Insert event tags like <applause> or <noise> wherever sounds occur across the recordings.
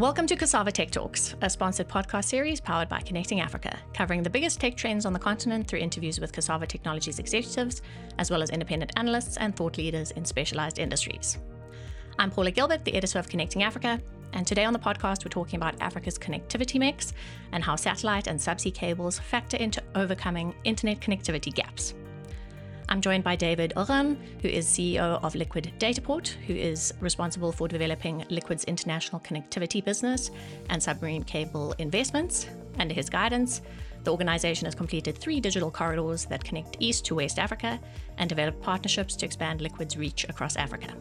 Welcome to Cassava Tech Talks, a sponsored podcast series powered by Connecting Africa, covering the biggest tech trends on the continent through interviews with Cassava Technologies executives, as well as independent analysts and thought leaders in specialized industries. I'm Paula Gilbert, the editor of Connecting Africa, and today on the podcast, we're talking about Africa's connectivity mix and how satellite and subsea cables factor into overcoming internet connectivity gaps. I'm joined by David Eurin, who is CEO of Liquid Dataport, who is responsible for developing Liquid's international connectivity business and submarine cable investments. Under his guidance, the organization has completed three digital corridors that connect East to West Africa and developed partnerships to expand Liquid's reach across Africa.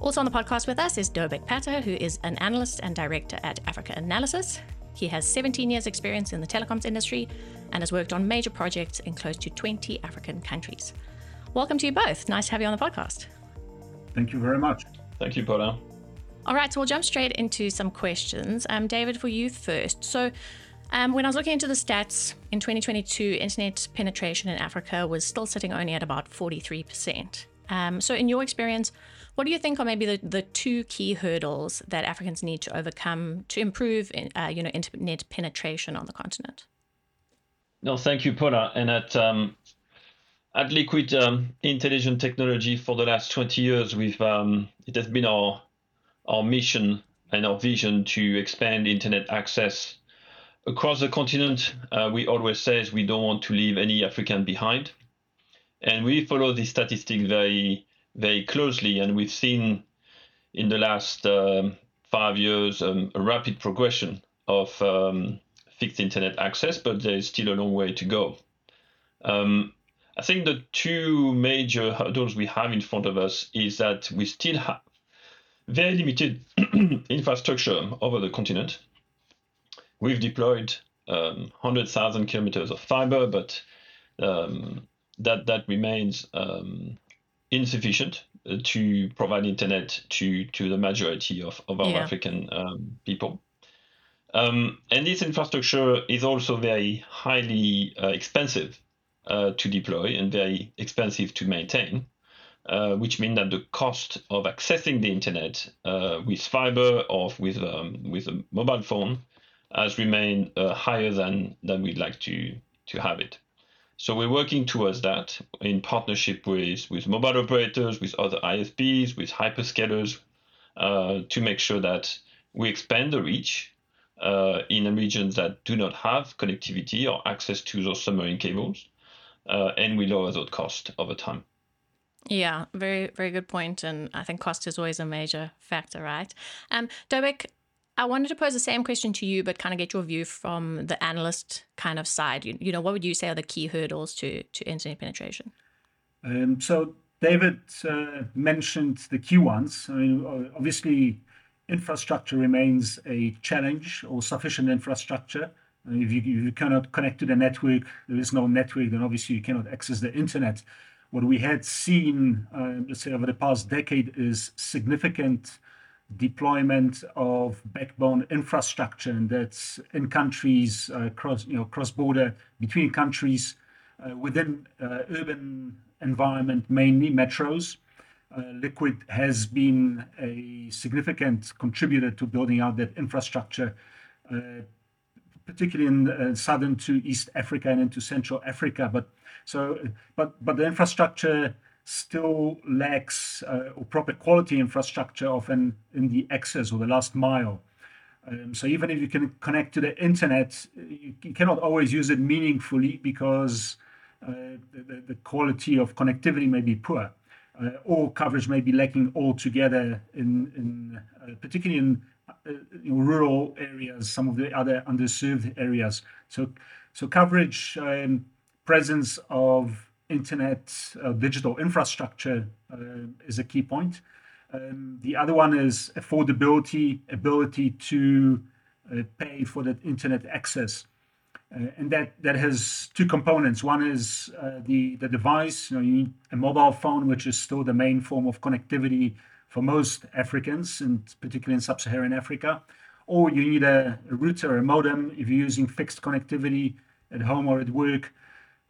Also on the podcast with us is Dobek Pater, who is an analyst and director at Africa Analysis. He has 17 years' experience in the telecoms industry and has worked on major projects in close to 20 African countries. Welcome to you both. Nice to have you on the podcast. Thank you very much. Thank you, Paula. All right, so we'll jump straight into some questions. Um, David, for you first. So, um, when I was looking into the stats in 2022, internet penetration in Africa was still sitting only at about 43%. Um, so, in your experience, what do you think are maybe the, the two key hurdles that Africans need to overcome to improve, in, uh, you know, internet penetration on the continent? No, thank you, Paula. And at um, at Liquid um, Intelligent Technology for the last 20 years, we've um, it has been our our mission and our vision to expand internet access across the continent. Uh, we always say we don't want to leave any African behind, and we follow the statistics very very closely, and we've seen in the last um, five years um, a rapid progression of um, fixed internet access, but there's still a long way to go. Um, I think the two major hurdles we have in front of us is that we still have very limited <clears throat> infrastructure over the continent. We've deployed um, 100,000 kilometers of fiber, but um, that that remains um, insufficient uh, to provide internet to to the majority of, of our yeah. African um, people. Um, and this infrastructure is also very highly uh, expensive uh, to deploy and very expensive to maintain, uh, which means that the cost of accessing the internet uh, with fiber or with um, with a mobile phone has remained uh, higher than than we'd like to to have it. So we're working towards that in partnership with with mobile operators, with other ISPs, with hyperscalers, uh, to make sure that we expand the reach uh, in regions that do not have connectivity or access to those submarine cables uh, and we lower those costs over time. Yeah, very, very good point. And I think cost is always a major factor, right? Um, Dobek, I wanted to pose the same question to you, but kind of get your view from the analyst kind of side. You, you know, what would you say are the key hurdles to, to internet penetration? Um, so David uh, mentioned the key ones. I mean, obviously, infrastructure remains a challenge or sufficient infrastructure. If you, if you cannot connect to the network, there is no network, then obviously you cannot access the internet. What we had seen, uh, let's say, over the past decade is significant deployment of backbone infrastructure, and that's in countries uh, cross, you know, cross border between countries, uh, within urban environment, mainly metros. Liquid has been a significant contributor to building out that infrastructure particularly in uh, southern to East Africa and into Central Africa. But so, but but the infrastructure still lacks uh, or proper quality infrastructure often in the access or the last mile. Um, so even if you can connect to the internet, you, you cannot always use it meaningfully because uh, the, the, quality of connectivity may be poor. Uh, or coverage may be lacking altogether in, in uh, particularly in uh, rural areas, some of the other underserved areas. So, so coverage, um, presence of internet, uh, digital infrastructure uh, is a key point. Um, the other one is affordability, ability to uh, pay for that internet access. Uh, and that, that has two components. One is uh, the, the device. You know, you a mobile phone, which is still the main form of connectivity for most Africans, and particularly in sub-Saharan Africa. Or you need a, router, a modem, if you're using fixed connectivity at home or at work.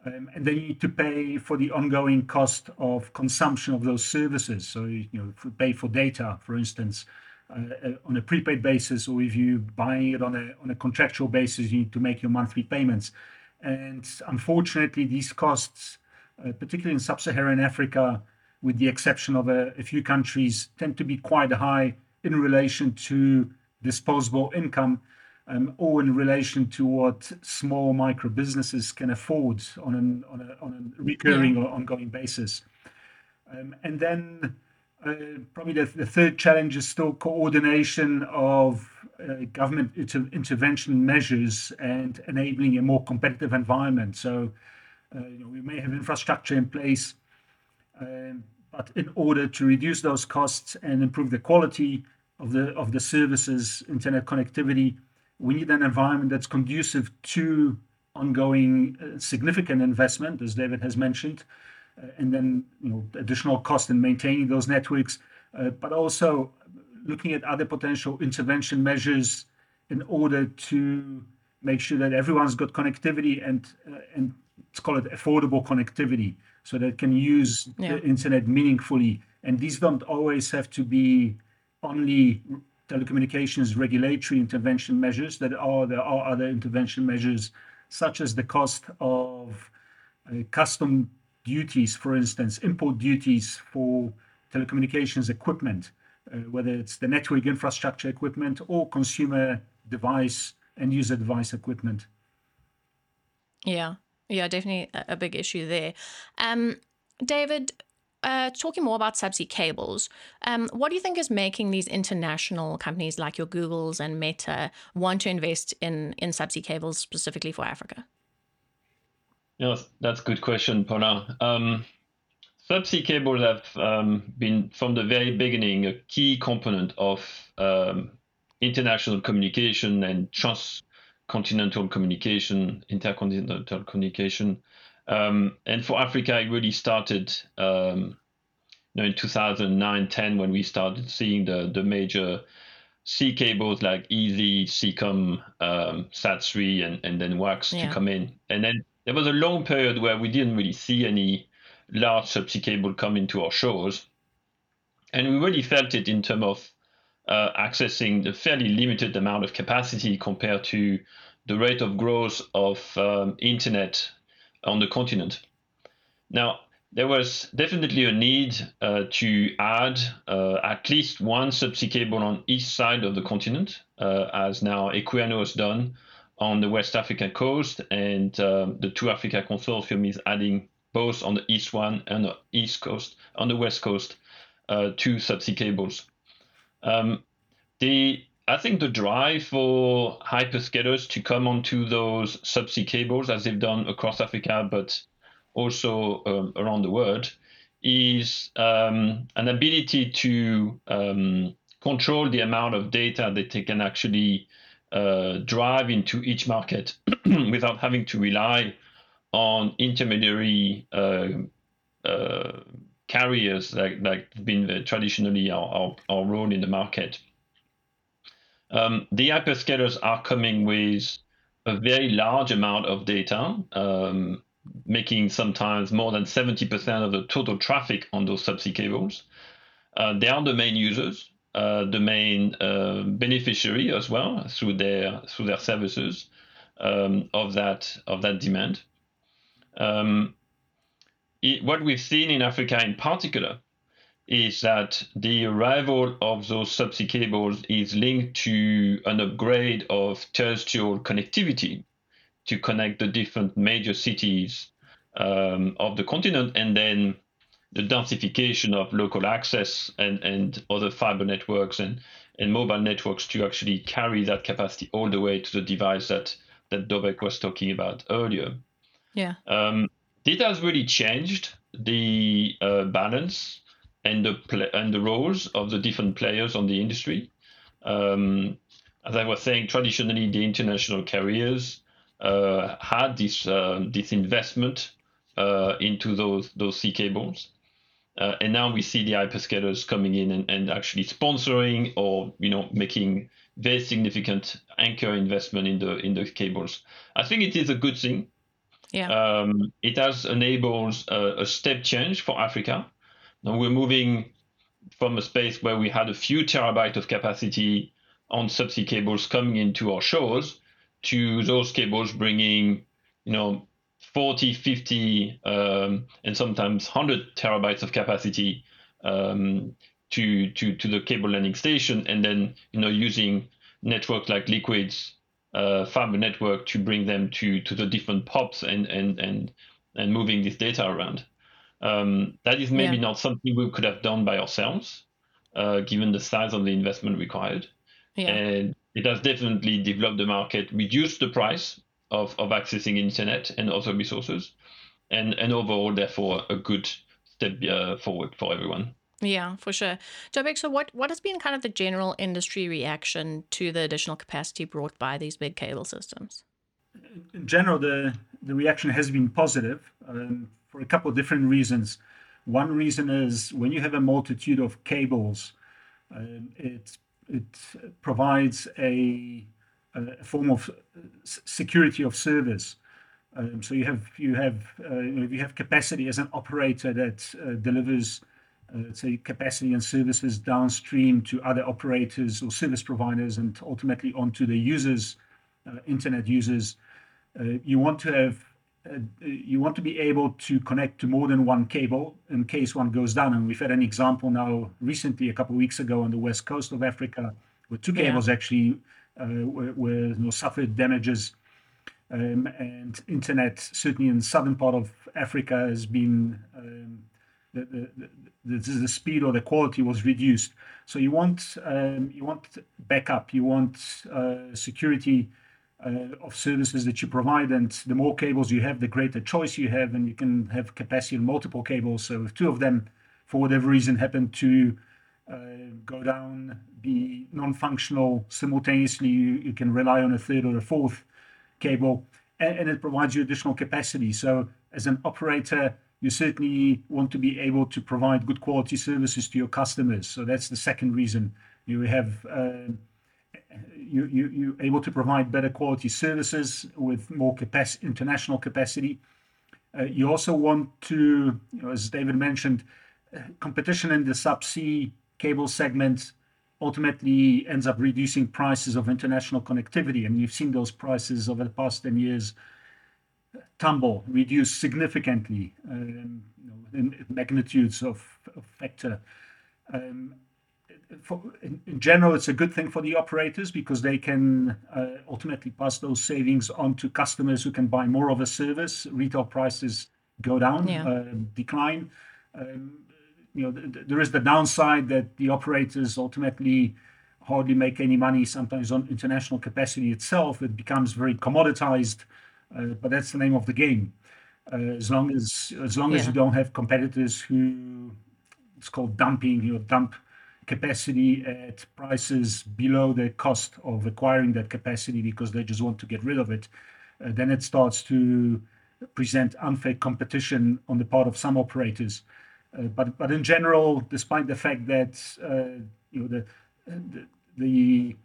Um, and then you need to pay for the ongoing cost of consumption of those services. So you know, pay for data, for instance, uh, on a prepaid basis, or if you buying it on a on a contractual basis, you need to make your monthly payments. And unfortunately, these costs, uh, particularly in sub-Saharan Africa, with the exception of a, a, few countries, tend to be quite high in relation to disposable income um, or in relation to what small micro businesses can afford on, an, on, a, on a recurring yeah. or ongoing basis. Um, and then uh, probably the, the, third challenge is still coordination of uh, government inter- intervention measures and enabling a more competitive environment. So, uh, you know, we may have infrastructure in place, but in order to reduce those costs and improve the quality of the of the services, internet connectivity, we need an environment that's conducive to ongoing uh, significant investment, as David has mentioned, uh, and then you know additional cost in maintaining those networks, uh, but also looking at other potential intervention measures in order to make sure that everyone's got connectivity and and let's call it affordable connectivity so that can use yeah. the internet meaningfully and these don't always have to be only telecommunications regulatory intervention measures that are there are other intervention measures such as the cost of uh, custom duties, for instance, import duties for telecommunications equipment, uh, whether it's the network infrastructure equipment or consumer device and user device equipment. Yeah, yeah, definitely a big issue there. Um, David, uh, talking more about subsea cables, um, what do you think is making these international companies like your Googles and Meta want to invest in in subsea cables specifically for Africa? Yeah, that's a good question, Paula. Um, subsea cables have um, been from the very beginning a key component of um, international communication and transcontinental communication, intercontinental communication. Um, and for Africa, it really started um, you know, in 2009 10 when we started seeing the, the major sea cables like EASSy, Seacom, um, SAT3, and, and then WACS yeah. to come in. And then there was a long period where we didn't really see any large subsea cable come into our shores. And we really felt it in terms of uh, accessing the fairly limited amount of capacity compared to the rate of growth of um, internet on the continent. Now, there was definitely a need uh, to add uh, at least one subsea cable on each side of the continent, uh, as now Equiano has done on the West African coast, and um, the 2Africa Consortium is adding both on the east one and the east coast, on the west coast, uh, two subsea cables. Um, the I think the drive for hyperscalers to come onto those subsea cables, as they've done across Africa, but also um, around the world, is um, an ability to um, control the amount of data that they can actually uh, drive into each market <clears throat> without having to rely on intermediary uh, uh, carriers like like been traditionally our, our, our, role in the market. Um, the hyperscalers are coming with a very large amount of data, um, making sometimes more than 70% of the total traffic on those subsea cables. Uh, they are the main users uh, the main uh, beneficiary as well through their through their services um, of that of that demand. Um, it, what we've seen in Africa in particular is that the arrival of those subsea cables is linked to an upgrade of terrestrial connectivity to connect the different major cities um, of the continent and then the densification of local access and, and other fiber networks and, and mobile networks to actually carry that capacity all the way to the device that, that Dobek was talking about earlier. Yeah. Um, it has really changed the uh, balance and the pl- and the roles of the different players on the industry. Um, as I was saying, traditionally the international carriers uh, had this uh, this investment uh, into those those sea cables, uh, and now we see the hyperscalers coming in and, and actually sponsoring or you know making very significant anchor investment in the in the cables. I think it is a good thing. Yeah. Um, it has enabled a, a, step change for Africa. Now we're moving from a space where we had a few terabytes of capacity on subsea cables coming into our shores to those cables bringing, you know, 40, 50, um, and sometimes 100 terabytes of capacity um, to, to, to the cable landing station, and then, you know, using networks like Liquids uh, fiber network to bring them to, to the different POPs and, and, and, and moving this data around. Um, that is maybe yeah. not something we could have done by ourselves, uh, given the size of the investment required. Yeah. And it has definitely developed the market, reduced the price of, of accessing internet and other resources, and, and overall, therefore, a good step uh, forward for everyone. Yeah, for sure. Dobek, so what, what has been kind of the general industry reaction to the additional capacity brought by these big cable systems? In general, the, the reaction has been positive um, for a couple of different reasons. One reason is when you have a multitude of cables, um, it, it provides a, a form of security of service. Um, so you have you have uh, you have capacity as an operator that uh, delivers say capacity and services downstream to other operators or service providers and ultimately onto the users, uh, internet users. Uh, you want to have you want to be able to connect to more than one cable in case one goes down. And we've had an example now recently, a couple of weeks ago, on the west coast of Africa, where two cables yeah. actually uh, were, were you know, suffered damages. Um, and internet, certainly in the southern part of Africa, has been um, the, the, the, the, speed or the quality was reduced. So you want um, you want backup, you want uh, security uh, of services that you provide, and the more cables you have, the greater choice you have, and you can have capacity on multiple cables. So if two of them, for whatever reason, happen to uh, go down, be non-functional simultaneously, you, you, can rely on a third or a fourth cable, and, and it provides you additional capacity. So as an operator you certainly want to be able to provide good quality services to your customers. So that's the second reason you have uh, you, you you're able to provide better quality services with more capacity, international capacity. Uh, you also want to, you know, as David mentioned, uh, competition in the subsea cable segment ultimately ends up reducing prices of international connectivity, I and you've seen those prices over the past ten years tumble, reduce significantly um, you know, in magnitudes of, of factor. Um, for, in, in, general, it's a good thing for the operators because they can uh, ultimately pass those savings on to customers who can buy more of a service. Retail prices go down, yeah. uh, decline. Um, you know, th- there is the downside that the operators ultimately hardly make any money. Sometimes on international capacity itself, it becomes very commoditized. Uh, but that's the name of the game. Uh, as long as as long yeah. as you don't have competitors who it's called dumping, you know, dump capacity at prices below the cost of acquiring that capacity because they just want to get rid of it, uh, then it starts to present unfair competition on the part of some operators. Uh, but but in general, despite the fact that uh, you know the the the,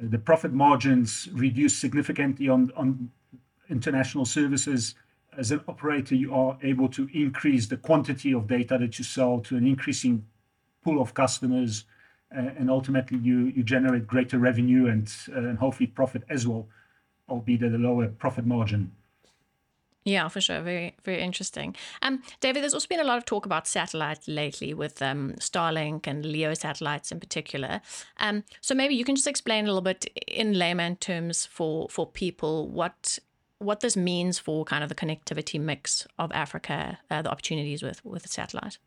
the profit margins reduce significantly on on international services, as an operator, you are able to increase the quantity of data that you sell to an increasing pool of customers, and ultimately you generate greater revenue and and hopefully profit as well, albeit at a lower profit margin. Yeah, for sure. Very, very interesting. Um, David, there's also been a lot of talk about satellite lately with um, Starlink and LEO satellites in particular. Um, so maybe you can just explain a little bit in layman terms for for people what what this means for kind of the connectivity mix of Africa, uh, the opportunities with with satellite.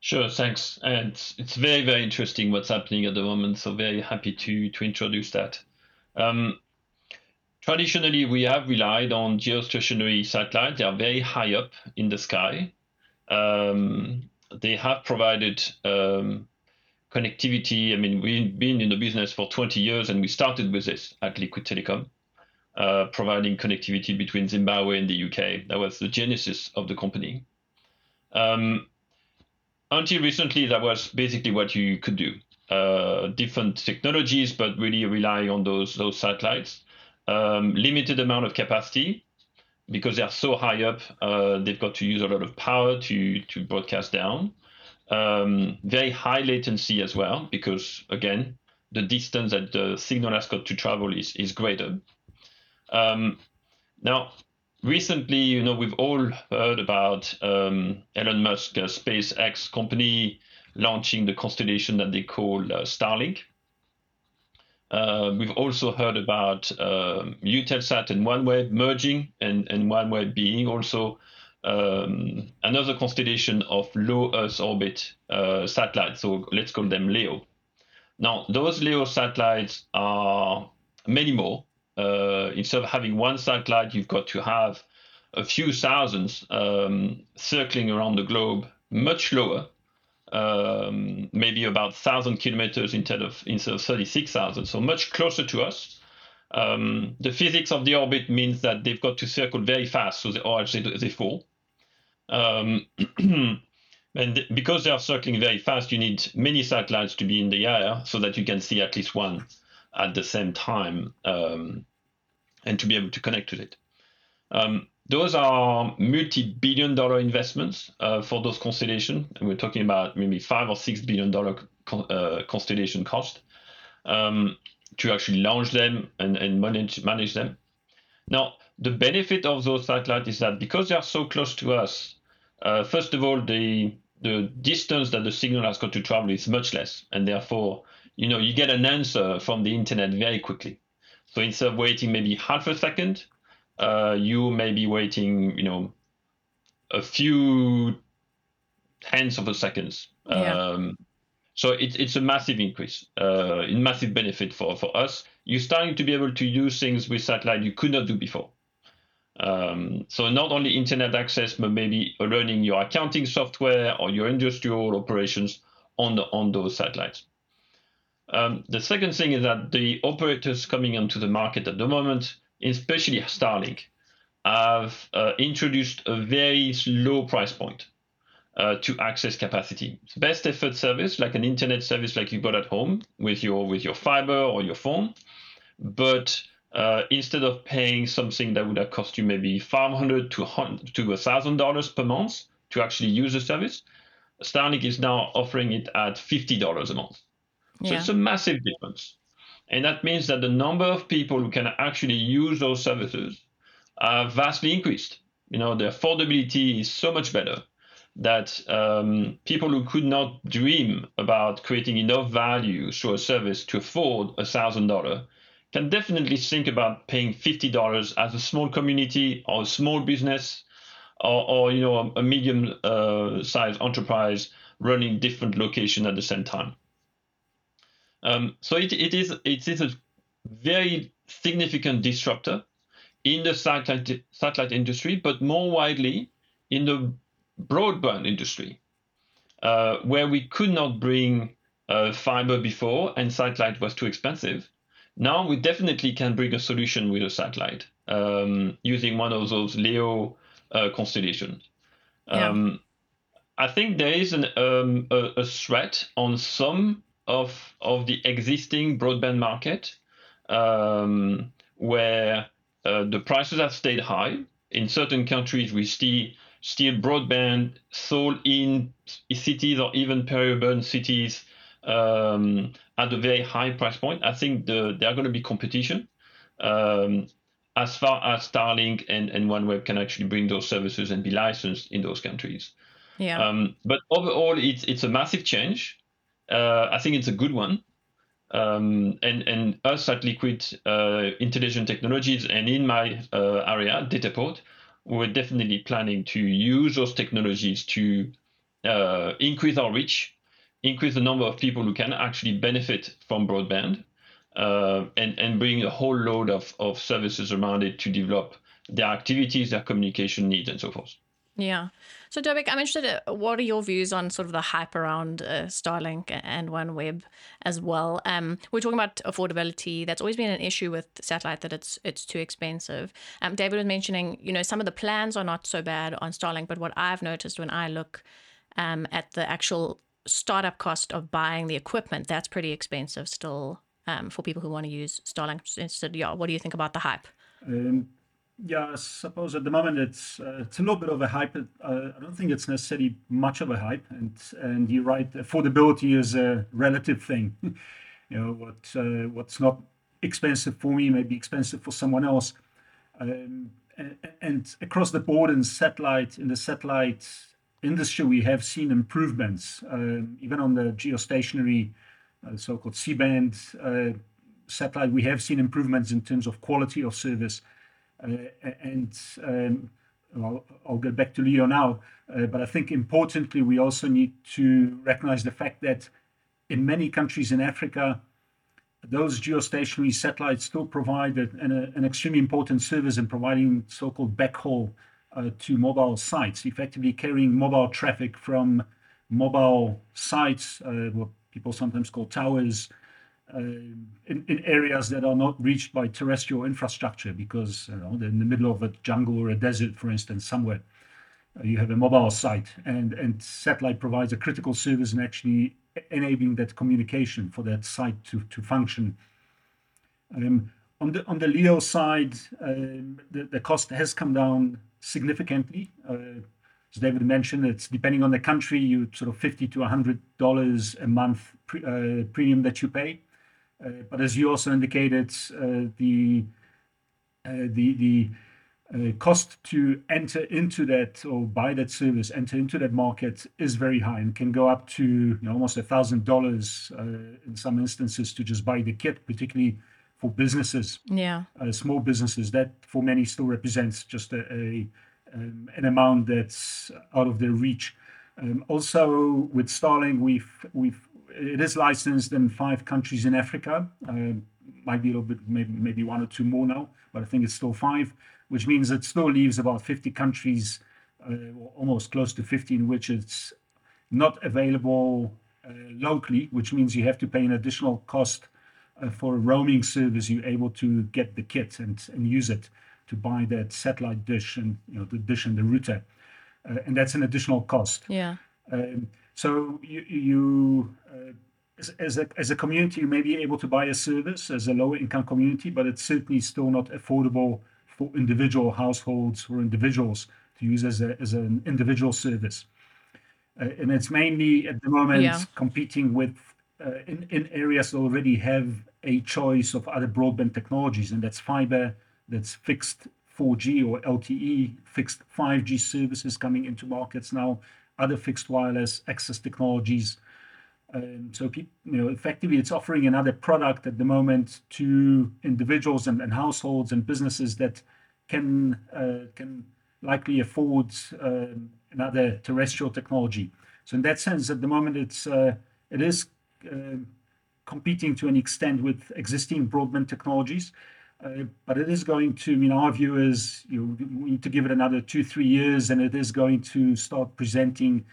Sure, thanks. And it's very very interesting what's happening at the moment. So very happy to to introduce that. Um, traditionally, we have relied on geostationary satellites. They are very high up in the sky. Um, they have provided um, connectivity. I mean, we've been in the business for 20 years, and we started with this at Liquid Telecom. Uh, providing connectivity between Zimbabwe and the UK. That was the genesis of the company. Um, until recently, that was basically what you could do. Uh, different technologies, but really relying on those those satellites. Um, limited amount of capacity because they are so high up. Uh, they've got to use a lot of power to to broadcast down. um, very high latency as well, because again, the distance that the signal has got to travel is, is greater. Um, now, recently, you know, we've all heard about um, Elon Musk, uh, SpaceX company, launching the constellation that they call uh, Starlink. Uh, we've also heard about um, Eutelsat and OneWeb merging, and, and OneWeb being also um, another constellation of low Earth orbit uh, satellites. So let's call them LEO. Now, those LEO satellites are many more. Uh, instead of having one satellite, you've got to have a few thousands um, circling around the globe, much lower, um, maybe about thousand kilometers instead of instead of thirty six thousand, so much closer to us. Um, the physics of the orbit means that they've got to circle very fast, so they, or they, they fall. Um, <clears throat> and because they are circling very fast, you need many satellites to be in the air so that you can see at least one at the same time um, and to be able to connect to it. Um, those are multi-billion dollar investments uh, for those constellations. And we're talking about maybe five or six billion dollar uh, constellation cost um, to actually launch them and, and manage, manage them. Now, the benefit of those satellites is that because they are so close to us, uh, first of all, the the distance that the signal has got to travel is much less, and therefore, you know, you get an answer from the internet very quickly. So instead of waiting maybe half a second, uh, you may be waiting, you know, a few tens of a seconds. Yeah. Um, so it, it's a massive increase, uh, massive benefit for, for us. You're starting to be able to use things with satellite you could not do before. Um, so not only internet access, but maybe running your accounting software or your industrial operations on the, on those satellites. Um, the second thing is that the operators coming onto the market at the moment, especially Starlink, have uh, introduced a very low price point uh, to access capacity. It's best effort service, like an internet service like you got at home with your with your fiber or your phone, but uh, instead of paying something that would have cost you maybe 500 to to thousand dollars per month to actually use the service, Starlink is now offering it at fifty dollars a month. So yeah. it's a massive difference, and that means that the number of people who can actually use those services are vastly increased. You know, the affordability is so much better that um, people who could not dream about creating enough value through a service to afford a thousand dollar can definitely think about paying $50 as a small community or a small business or, or you know a medium uh, sized enterprise running different locations at the same time. Um, so it, it is it is a very significant disruptor in the satellite, satellite industry, but more widely in the broadband industry, uh, where we could not bring uh, fiber before and satellite was too expensive. Now we definitely can bring a solution with a satellite um, using one of those LEO uh, constellations. Um, I think there is an, um, a, a, threat on some of of the existing broadband market um, where uh, the prices have stayed high. In certain countries, we see still broadband sold in cities or even peri-urban cities um, at a very high price point. I think the, there are going to be competition um, as far as Starlink and, and OneWeb can actually bring those services and be licensed in those countries. Yeah. Um, but overall, it's it's a massive change. Uh, I think it's a good one. Um, and and us at Liquid uh, Intelligent Technologies and in my uh, area, Dataport, we're definitely planning to use those technologies to uh, increase our reach increase the number of people who can actually benefit from broadband uh, and, and bring a whole load of, of services around it to develop their activities, their communication needs, and so forth. Yeah. So, Dominic, I'm interested, uh, what are your views on sort of the hype around uh, Starlink and OneWeb as well? Um, we're talking about affordability. That's always been an issue with satellite, that it's it's too expensive. Um, David was mentioning, you know, some of the plans are not so bad on Starlink, but what I've noticed when I look um, at the actual startup cost of buying the equipment, that's pretty expensive still um, for people who want to use Starlink. Instead, yeah, what do you think about the hype? Um, Yeah, I suppose at the moment it's uh, it's a little bit of a hype. Uh, I don't think it's necessarily much of a hype, and and you're right. Affordability is a relative thing. <laughs> you know what uh, what's not expensive for me may be expensive for someone else. Um, and, and across the board in satellite in the satellite industry, we have seen improvements, um, even on the geostationary, uh, so-called C-band uh, satellite. We have seen improvements in terms of quality of service and um, I'll, I'll get back to Leo now, uh, but I think importantly, we also need to recognize the fact that in many countries in Africa, those geostationary satellites still provide an, an extremely important service in providing so-called backhaul uh, to mobile sites, effectively carrying mobile traffic from mobile sites, uh, what people sometimes call towers, uh, in, in, areas that are not reached by terrestrial infrastructure because you know, in the middle of a jungle or a desert, for instance, somewhere. Uh, you have a mobile site, and, and satellite provides a critical service in actually enabling that communication for that site to, to function. Um, on the on the LEO side, um, the, the cost has come down significantly. Uh, as David mentioned, it's depending on the country, you sort of fifty to hundred dollars a month pre, uh, premium that you pay. Uh, but as you also indicated, uh, the uh, the cost to enter into that or buy that service, enter into that market is very high and can go up to you know, almost a thousand dollars in some instances to just buy the kit, particularly for businesses, yeah, uh, small businesses. That for many still represents just um, an amount that's out of their reach. Um, also, with Starlink, we've we've it is licensed in five countries in Africa. Uh, might be a little bit, maybe, maybe one or two more now, but I think it's still five, which means it still leaves about 50 countries, uh, almost close to 50, in which it's not available uh, locally, which means you have to pay an additional cost uh, for a roaming service. You're able to get the kit and, and use it to buy that satellite dish and you know the dish and the router, uh, and that's an additional cost. Yeah. Um, so you, you uh, as, as, a, as a community, you may be able to buy a service as a lower income community, but it's certainly still not affordable for individual households or individuals to use as, a, as an individual service. Uh, and it's mainly at the moment yeah. competing with uh, in, in areas that already have a choice of other broadband technologies, and that's fiber, that's fixed 4G or LTE, fixed 5G services coming into markets now, other fixed wireless access technologies. Um, so, you know, effectively, it's offering another product at the moment to individuals and, and households and businesses that can uh, can likely afford um, another terrestrial technology. So, in that sense, at the moment, it's uh, it is uh, competing to an extent with existing broadband technologies. Uh, but it is going to, I mean, our view is you need to give it another two, three years, and it is going to start presenting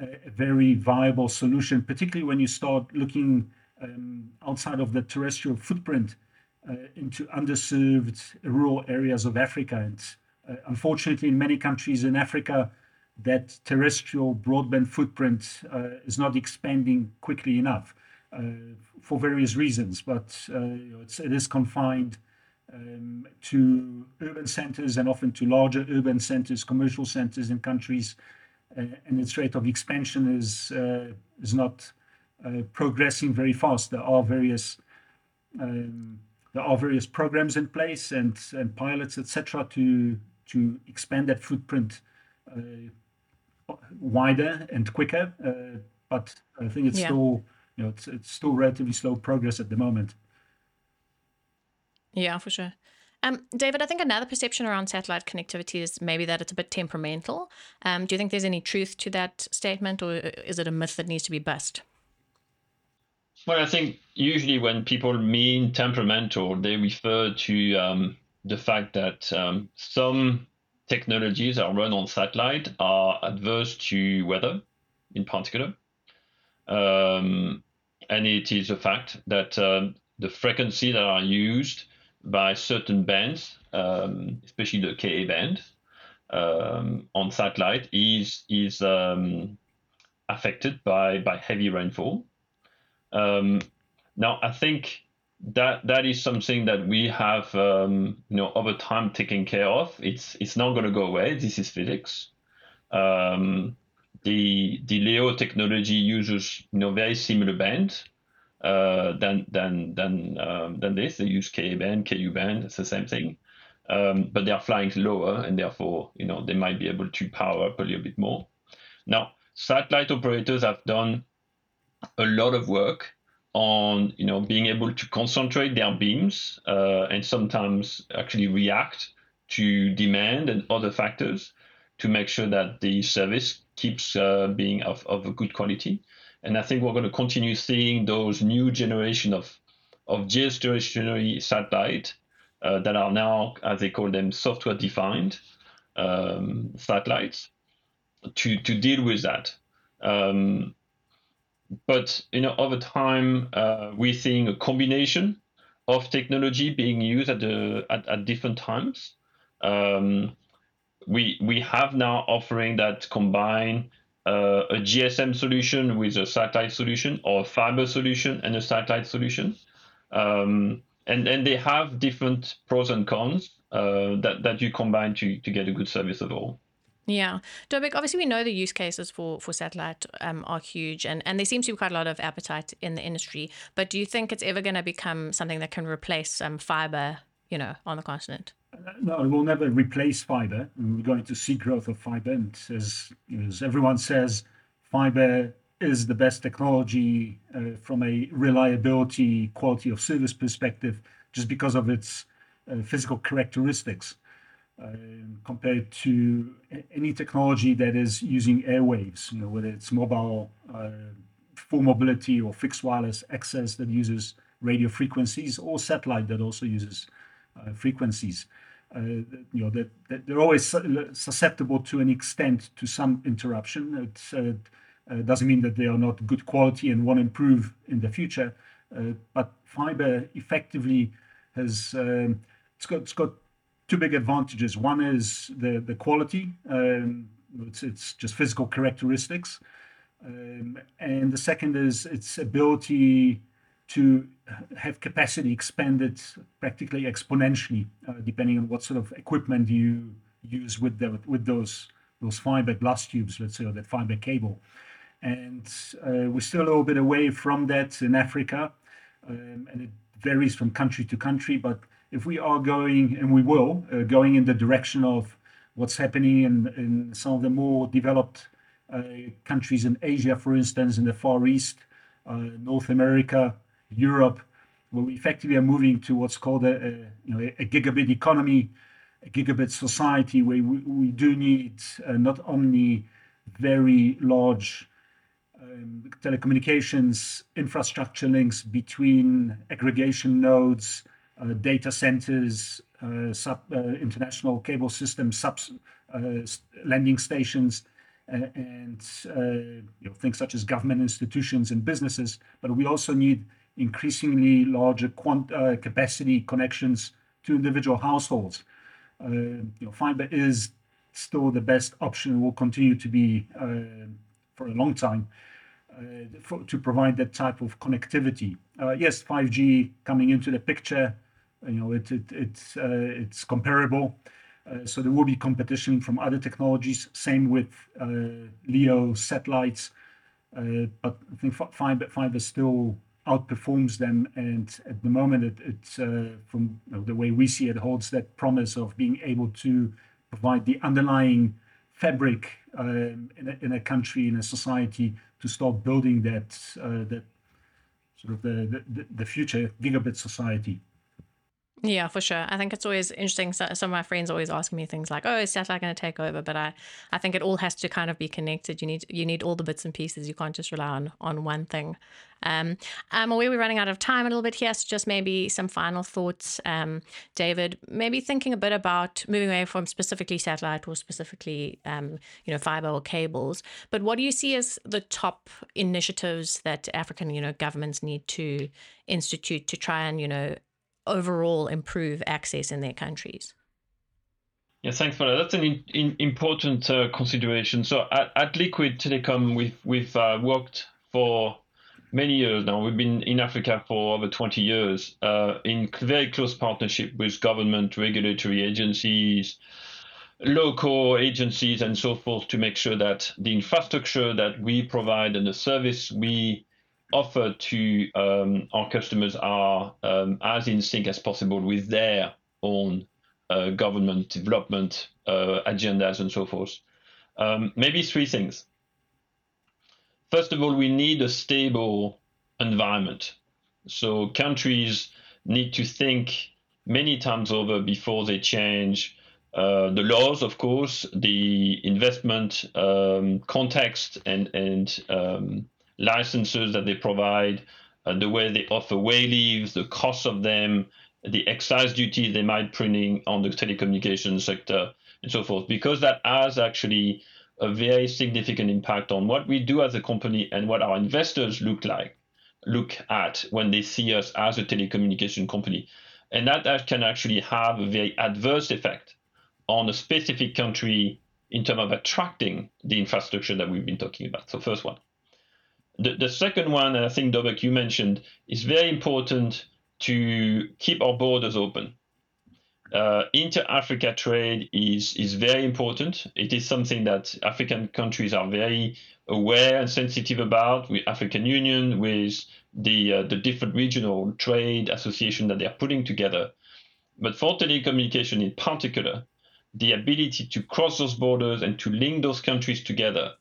a, very viable solution, particularly when you start looking um, outside of the terrestrial footprint uh, into underserved rural areas of Africa. And uh, unfortunately, in many countries in Africa, that terrestrial broadband footprint uh, is not expanding quickly enough uh, for various reasons, but it is confined um, to urban centers and often to larger urban centers, commercial centers in countries, uh, and its rate of expansion is uh, is not uh, progressing very fast. There are various um, there are various programs in place and and pilots, etc., to to expand that footprint uh, wider and quicker. Uh, but I think it's yeah. still you know it's, it's still relatively slow progress at the moment. Yeah, for sure. Um, David, I think another perception around satellite connectivity is maybe that it's a bit temperamental. Um, do you think there's any truth to that statement, or is it a myth that needs to be bust? Well, I think usually when people mean temperamental, they refer to um, the fact that um, some technologies that are run on satellite are adverse to weather, in particular. Um, and it is a fact that um, the frequency that are used by certain bands, um, especially the Ka band um, on satellite, is is um, affected by by heavy rainfall. Um, now, I think that that is something that we have um, you know over time taken care of. It's it's not going to go away. This is physics. Um, the the Leo technology uses you know very similar bands uh, than than than um, than this. They use Ka band, Ku band. It's the same thing, um, but they are flying lower, and therefore you know they might be able to power up a little bit more. Now, satellite operators have done a lot of work on you know being able to concentrate their beams uh, and sometimes actually react to demand and other factors to make sure that the service keeps uh, being of, of a good quality. And I think we're going to continue seeing those new generation of of geostationary satellite uh, that are now, as they call them, software defined um, satellites to to deal with that. Um, but you know, over time, uh, we're seeing a combination of technology being used at the at, at different times. Um, we we have now offering that combine uh, a GSM solution with a satellite solution or a fiber solution and a satellite solution. Um, and, and they have different pros and cons uh, that, that you combine to, to get a good service overall. Yeah. Dobek, obviously we know the use cases for, for satellite um, are huge and, and there seems to be quite a lot of appetite in the industry. But do you think it's ever going to become something that can replace um, fiber, you know, on the continent? No, it will never replace fiber. We're going to see growth of fiber. And as, as everyone says, fiber is the best technology uh, from a reliability, quality of service perspective, just because of its uh, physical characteristics. Uh, compared to any technology that is using airwaves, you know, whether it's mobile, uh, full mobility, or fixed wireless access that uses radio frequencies, or satellite that also uses uh, frequencies. Uh, you know that, they're always susceptible to an extent to some interruption. It uh, doesn't mean that they are not good quality and won't improve in the future, but fiber effectively has um, it's got it's got two big advantages. One is the the quality. Um, it's it's just physical characteristics, um, and the second is its ability to have capacity expanded practically exponentially, uh, depending on what sort of equipment you use with the, with those those fiber glass tubes, let's say, or that fiber cable. And uh, we're still a little bit away from that in Africa, um, and it varies from country to country. But if we are going, and we will, uh, going in the direction of what's happening in, in some of the more developed uh, countries in Asia, for instance, in the Far East, uh, North America, Europe, where we effectively are moving to what's called a, a you know a gigabit economy, a gigabit society, where we, we do need uh, not only very large um, telecommunications infrastructure links between aggregation nodes, uh, data centers, uh, sub, uh, international cable systems, sub uh, landing stations, and you know, things such as government institutions and businesses. But we also need increasingly larger quant- uh, capacity connections to individual households. Uh, you know, fiber is still the best option. Will continue to be uh, for a long time uh, for, to provide that type of connectivity. Uh, yes, 5G coming into the picture. You know, it, it, it's uh, it's comparable. so there will be competition from other technologies. Same with LEO satellites. but I think fiber fiber still outperforms them. And at the moment, it, it's uh, from you know, the way we see it, holds that promise of being able to provide the underlying fabric um, in, a, in a country, in a society, to start building that uh, that sort of the, the, the future gigabit society. Yeah, for sure. I think it's always interesting. So, some of my friends always ask me things like, "Oh, is satellite going to take over?" But I, I think it all has to kind of be connected. You need you need all the bits and pieces. You can't just rely on on one thing. Um, I'm aware we're running out of time a little bit here, so just maybe some final thoughts, um, David. Maybe thinking a bit about moving away from specifically satellite or specifically, um, you know, fiber or cables. But what do you see as the top initiatives that African, you know, governments need to institute to try and, you know, overall improve access in their countries? Yeah, thanks for that. That's an in, in, important uh, consideration. So at, at, Liquid Telecom, we've we've uh, worked for many years now. We've been in Africa for over 20 years uh, in very close partnership with government, regulatory agencies, local agencies, and so forth to make sure that the infrastructure that we provide and the service we offer to um, our customers are um, as in sync as possible with their own uh, government development uh, agendas and so forth. Um, maybe three things. First of all, we need a stable environment. So countries need to think many times over before they change uh, the laws, of course, the investment um, context and and um, licenses that they provide, uh, the way they offer way leaves, the cost of them, the excise duty they might bring on the telecommunications sector, and so forth, because that has actually a very significant impact on what we do as a company and what our investors look like look at when they see us as a telecommunication company. And that, that can actually have a very adverse effect on a specific country in terms of attracting the infrastructure that we've been talking about. So first one the, the second one and i think dobek you mentioned is very important to keep our borders open uh, inter-Africa trade is is very important. It is something that African countries are very aware and sensitive about. With African Union, with the uh, the different regional trade association that they are putting together, but for telecommunication in particular, the ability to cross those borders and to link those countries together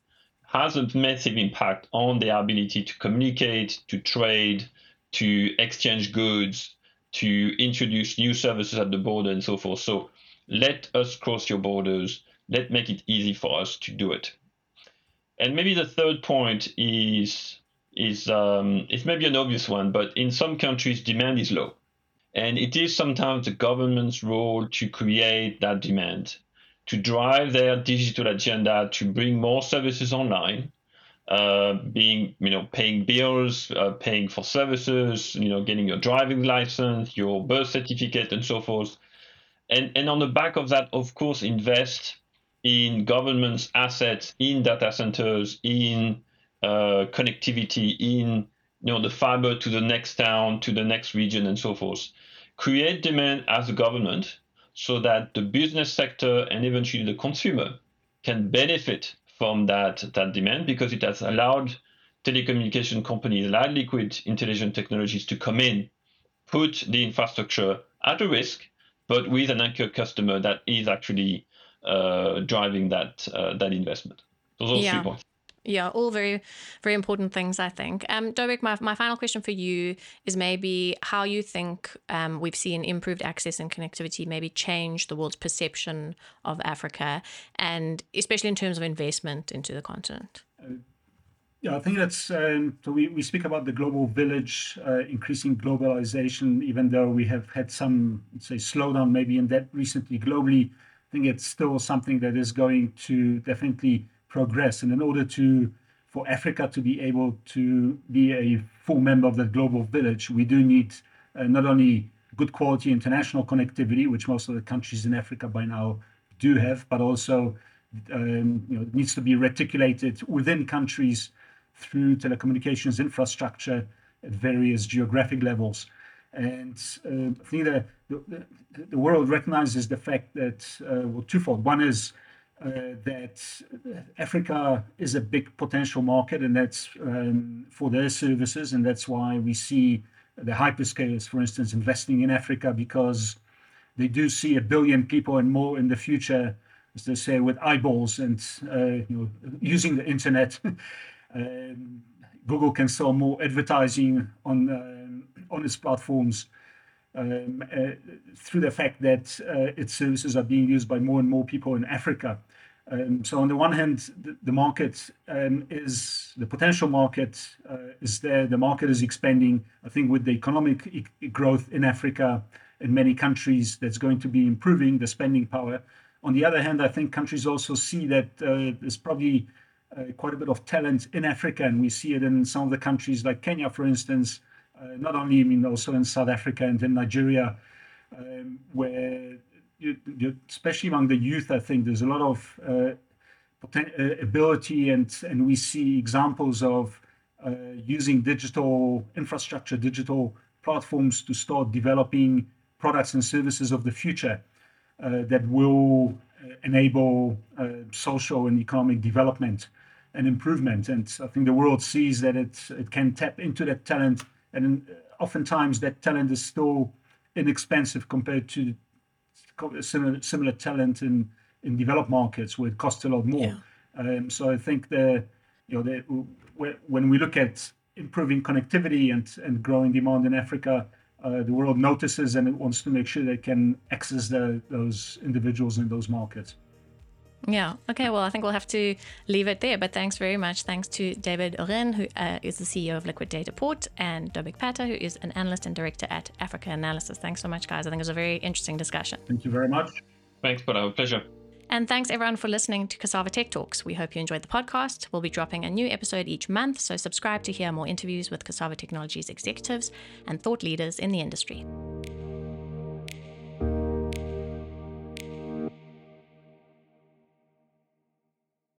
has a massive impact on their ability to communicate, to trade, to exchange goods, to introduce new services at the border and so forth. So let us cross your borders. Let make it easy for us to do it. And maybe the third point is is um, it's maybe an obvious one, but in some countries demand is low, and it is sometimes the government's role to create that demand, to drive their digital agenda, to bring more services online, uh, being you know paying bills, uh, paying for services, you know getting your driving license, your birth certificate, and so forth, and and on the back of that, of course, invest in government's assets, in data centers, in uh, connectivity, in you know the fiber to the next town, to the next region, and so forth. Create demand as a government so that the business sector and eventually the consumer can benefit from that, that demand because it has allowed telecommunication companies like Liquid Intelligent Technologies to come in, put the infrastructure at a risk, but with an anchor customer that is actually uh, driving that uh, that investment. So Those are yeah. three points. Yeah, all very, very important things, I think. Um, Dobek, my, my final question for you is maybe how you think um, we've seen improved access and connectivity maybe change the world's perception of Africa, and especially in terms of investment into the continent. Uh, yeah, I think that's um, so. We, we speak about the global village, uh, increasing globalization, even though we have had some, say, slowdown maybe in that recently globally. I think it's still something that is going to definitely progress. And in order to for Africa to be able to be a full member of the global village, we do need uh, not only good quality international connectivity, which most of the countries in Africa by now do have, but also um, you know, needs to be reticulated within countries through telecommunications infrastructure at various geographic levels. And uh, I think the, the, the, world recognizes the fact that, uh, well, twofold. One is that Africa is a big potential market, and that's um, for their services, and that's why we see the hyperscalers, for instance, investing in Africa because they do see a billion people and more in the future, as they say, with eyeballs and uh, you know using the internet. <laughs> um, Google can sell more advertising on uh, on its platforms um, uh, through the fact that uh, its services are being used by more and more people in Africa. Um, so on the one hand, the, the market um, is the potential market uh, is there. The market is expanding. I think with the economic e- growth in Africa in many countries, that's going to be improving the spending power. On the other hand, I think countries also see that uh, there's probably uh, quite a bit of talent in Africa, and we see it in some of the countries like Kenya, for instance. Uh, not only, I mean, also in South Africa and in Nigeria, um, where you, you, especially among the youth, I think there's a lot of uh, uh, ability, and and we see examples of using digital infrastructure, digital platforms to start developing products and services of the future uh, that will enable uh, social and economic development and improvement. And I think the world sees that it it can tap into that talent, and oftentimes that talent is still inexpensive compared to similar similar talent in in developed markets where it costs a lot more. Yeah. Um, so I think the you know the, when we look at improving connectivity and and growing demand in Africa, uh, the world notices and it wants to make sure they can access the, those individuals in those markets. Yeah. Okay. Well, I think we'll have to leave it there. But thanks very much. Thanks to David Eurin, who uh, is the CEO of Liquid Dataport, and Dobek Pater, who is an analyst and director at Africa Analysis. Thanks so much, guys. I think it was a very interesting discussion. Thank you very much. Thanks, Pata. Pleasure. And thanks everyone for listening to Cassava Tech Talks. We hope you enjoyed the podcast. We'll be dropping a new episode each month, so subscribe to hear more interviews with Cassava Technologies executives and thought leaders in the industry.